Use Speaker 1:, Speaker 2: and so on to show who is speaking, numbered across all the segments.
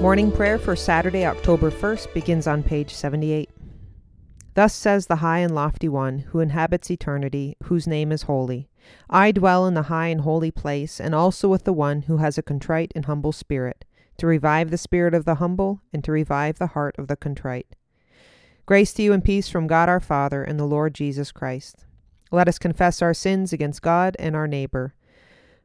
Speaker 1: Morning prayer for Saturday, October 1st begins on page 78. Thus says the high and lofty one, who inhabits eternity, whose name is holy. I dwell in the high and holy place, and also with the one who has a contrite and humble spirit, to revive the spirit of the humble, and to revive the heart of the contrite. Grace to you and peace from God our Father and the Lord Jesus Christ. Let us confess our sins against God and our neighbor.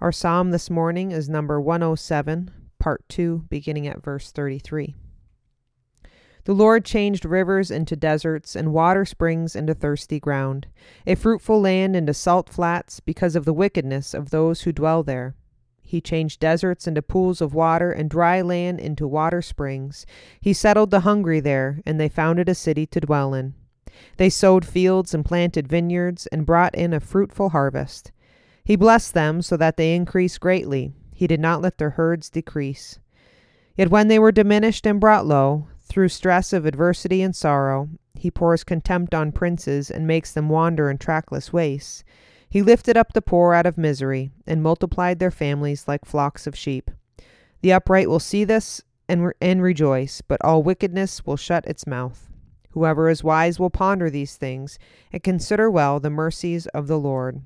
Speaker 1: Our psalm this morning is number 107, part 2, beginning at verse 33. The Lord changed rivers into deserts and water springs into thirsty ground, a fruitful land into salt flats because of the wickedness of those who dwell there. He changed deserts into pools of water and dry land into water springs. He settled the hungry there, and they founded a city to dwell in. They sowed fields and planted vineyards and brought in a fruitful harvest. He blessed them so that they increased greatly. He did not let their herds decrease. Yet when they were diminished and brought low, through stress of adversity and sorrow, he pours contempt on princes and makes them wander in trackless wastes. He lifted up the poor out of misery and multiplied their families like flocks of sheep. The upright will see this and, re- and rejoice, but all wickedness will shut its mouth. Whoever is wise will ponder these things and consider well the mercies of the Lord.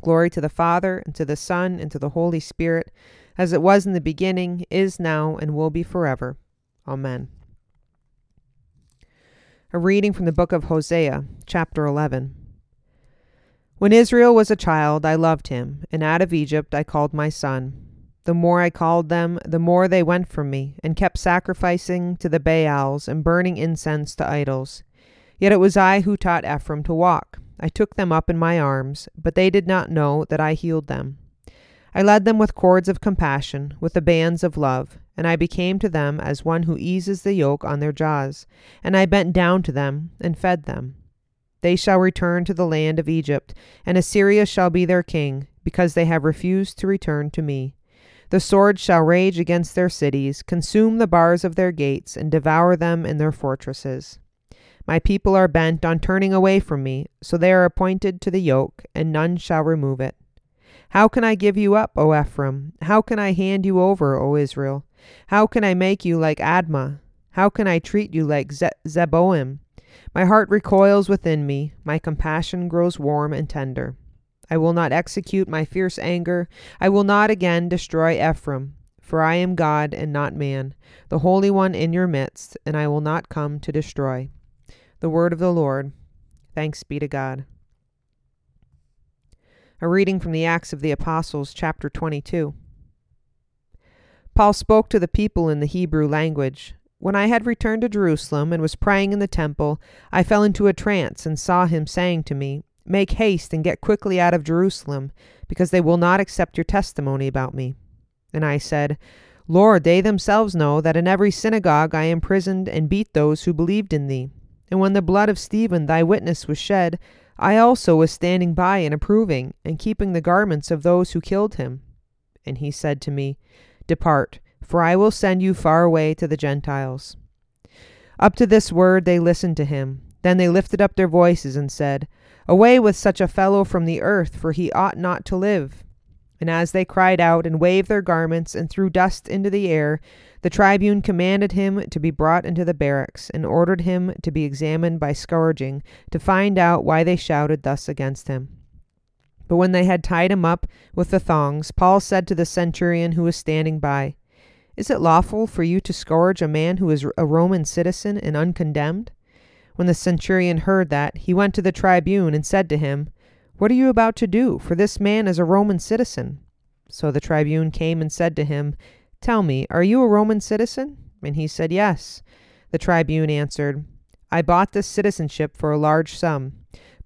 Speaker 1: Glory to the Father, and to the Son, and to the Holy Spirit, as it was in the beginning, is now, and will be forever. Amen. A reading from the book of Hosea, chapter 11. When Israel was a child, I loved him, and out of Egypt I called my son. The more I called them, the more they went from me, and kept sacrificing to the Baals and burning incense to idols. Yet it was I who taught Ephraim to walk I took them up in my arms, but they did not know that I healed them. I led them with cords of compassion, with the bands of love, and I became to them as one who eases the yoke on their jaws, and I bent down to them and fed them. They shall return to the land of Egypt, and Assyria shall be their king, because they have refused to return to me. The sword shall rage against their cities, consume the bars of their gates, and devour them in their fortresses. My people are bent on turning away from me, so they are appointed to the yoke, and none shall remove it. How can I give you up, O Ephraim? How can I hand you over, O Israel? How can I make you like Admah? How can I treat you like Ze- Zeboim? My heart recoils within me, my compassion grows warm and tender. I will not execute my fierce anger, I will not again destroy Ephraim. For I am God and not man, the Holy One in your midst, and I will not come to destroy. The word of the Lord. Thanks be to God. A reading from the Acts of the Apostles, chapter 22. Paul spoke to the people in the Hebrew language. When I had returned to Jerusalem and was praying in the temple, I fell into a trance and saw him saying to me, Make haste and get quickly out of Jerusalem, because they will not accept your testimony about me. And I said, Lord, they themselves know that in every synagogue I imprisoned and beat those who believed in thee. And when the blood of Stephen thy witness was shed, I also was standing by and approving, and keeping the garments of those who killed him. And he said to me, Depart, for I will send you far away to the Gentiles. Up to this word they listened to him. Then they lifted up their voices and said, Away with such a fellow from the earth, for he ought not to live. And as they cried out and waved their garments and threw dust into the air, the tribune commanded him to be brought into the barracks, and ordered him to be examined by scourging, to find out why they shouted thus against him. But when they had tied him up with the thongs, Paul said to the centurion who was standing by, Is it lawful for you to scourge a man who is a Roman citizen and uncondemned? When the centurion heard that, he went to the tribune and said to him, What are you about to do? For this man is a Roman citizen. So the tribune came and said to him, Tell me, are you a Roman citizen? And he said, Yes. The tribune answered, I bought this citizenship for a large sum.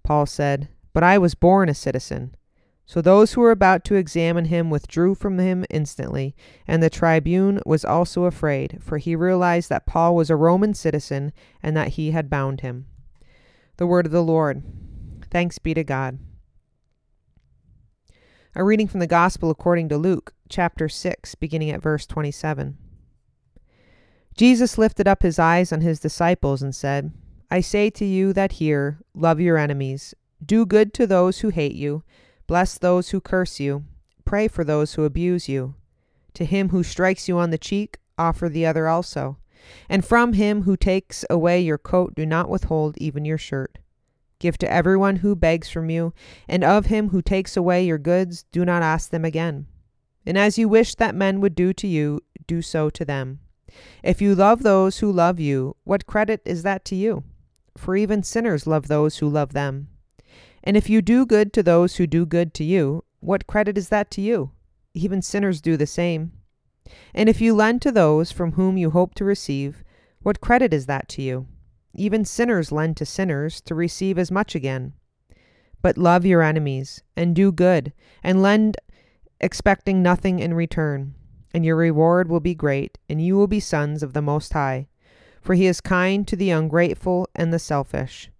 Speaker 1: Paul said, But I was born a citizen. So those who were about to examine him withdrew from him instantly, and the tribune was also afraid, for he realized that Paul was a Roman citizen and that he had bound him. The word of the Lord. Thanks be to God. A reading from the Gospel according to Luke, chapter 6, beginning at verse 27. Jesus lifted up his eyes on his disciples and said, I say to you that hear, love your enemies, do good to those who hate you Bless those who curse you. Pray for those who abuse you. To him who strikes you on the cheek, offer the other also. And from him who takes away your coat, do not withhold even your shirt. Give to everyone who begs from you, and of him who takes away your goods, do not ask them again. And as you wish that men would do to you, do so to them. If you love those who love you, what credit is that to you? For even sinners love those who love them. And if you do good to those who do good to you, what credit is that to you? Even sinners do the same. And if you lend to those from whom you hope to receive, what credit is that to you? Even sinners lend to sinners to receive as much again. But love your enemies, and do good, and lend expecting nothing in return, and your reward will be great, and you will be sons of the Most High. For he is kind to the ungrateful and the selfish.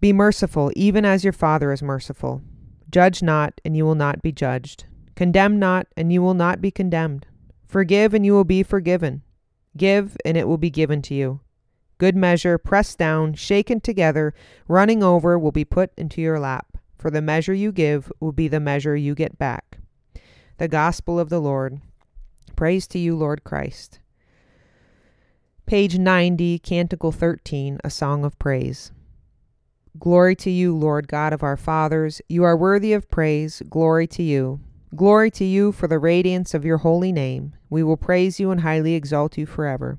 Speaker 1: Be merciful, even as your Father is merciful. Judge not, and you will not be judged. Condemn not, and you will not be condemned. Forgive, and you will be forgiven. Give, and it will be given to you. Good measure, pressed down, shaken together, running over, will be put into your lap. For the measure you give will be the measure you get back. The Gospel of the Lord. Praise to you, Lord Christ. Page 90, Canticle 13, A Song of Praise. Glory to you, Lord God of our fathers. You are worthy of praise. Glory to you. Glory to you for the radiance of your holy name. We will praise you and highly exalt you forever.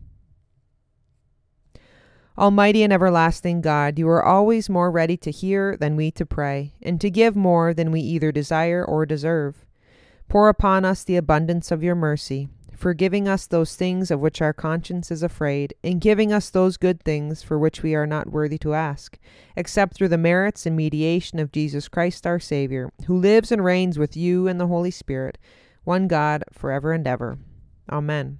Speaker 1: Almighty and everlasting God, you are always more ready to hear than we to pray, and to give more than we either desire or deserve. Pour upon us the abundance of your mercy, forgiving us those things of which our conscience is afraid, and giving us those good things for which we are not worthy to ask, except through the merits and mediation of Jesus Christ our Saviour, who lives and reigns with you and the Holy Spirit, one God, for ever and ever. Amen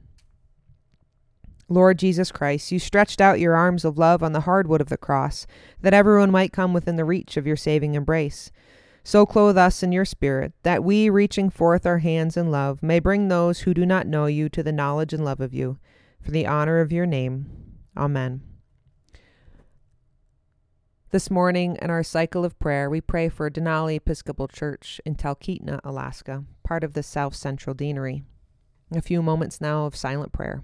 Speaker 1: Lord Jesus Christ, you stretched out your arms of love on the hardwood of the cross, that everyone might come within the reach of your saving embrace. So clothe us in your Spirit, that we, reaching forth our hands in love, may bring those who do not know you to the knowledge and love of you for the honor of your name. Amen. This morning in our cycle of prayer, we pray for Denali Episcopal Church in Talkeetna, Alaska, part of the South Central Deanery. A few moments now of silent prayer.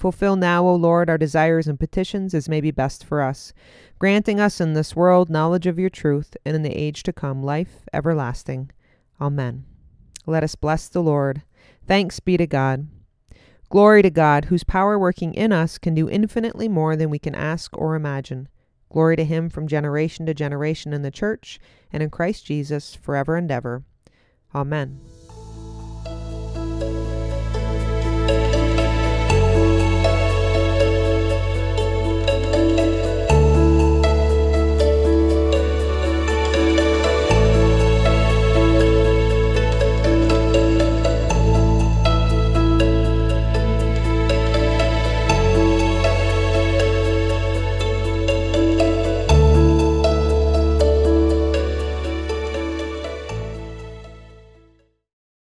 Speaker 1: Fulfill now, O Lord, our desires and petitions as may be best for us, granting us in this world knowledge of your truth, and in the age to come life everlasting. Amen. Let us bless the Lord. Thanks be to God. Glory to God, whose power working in us can do infinitely more than we can ask or imagine. Glory to him from generation to generation in the church and in Christ Jesus forever and ever. Amen.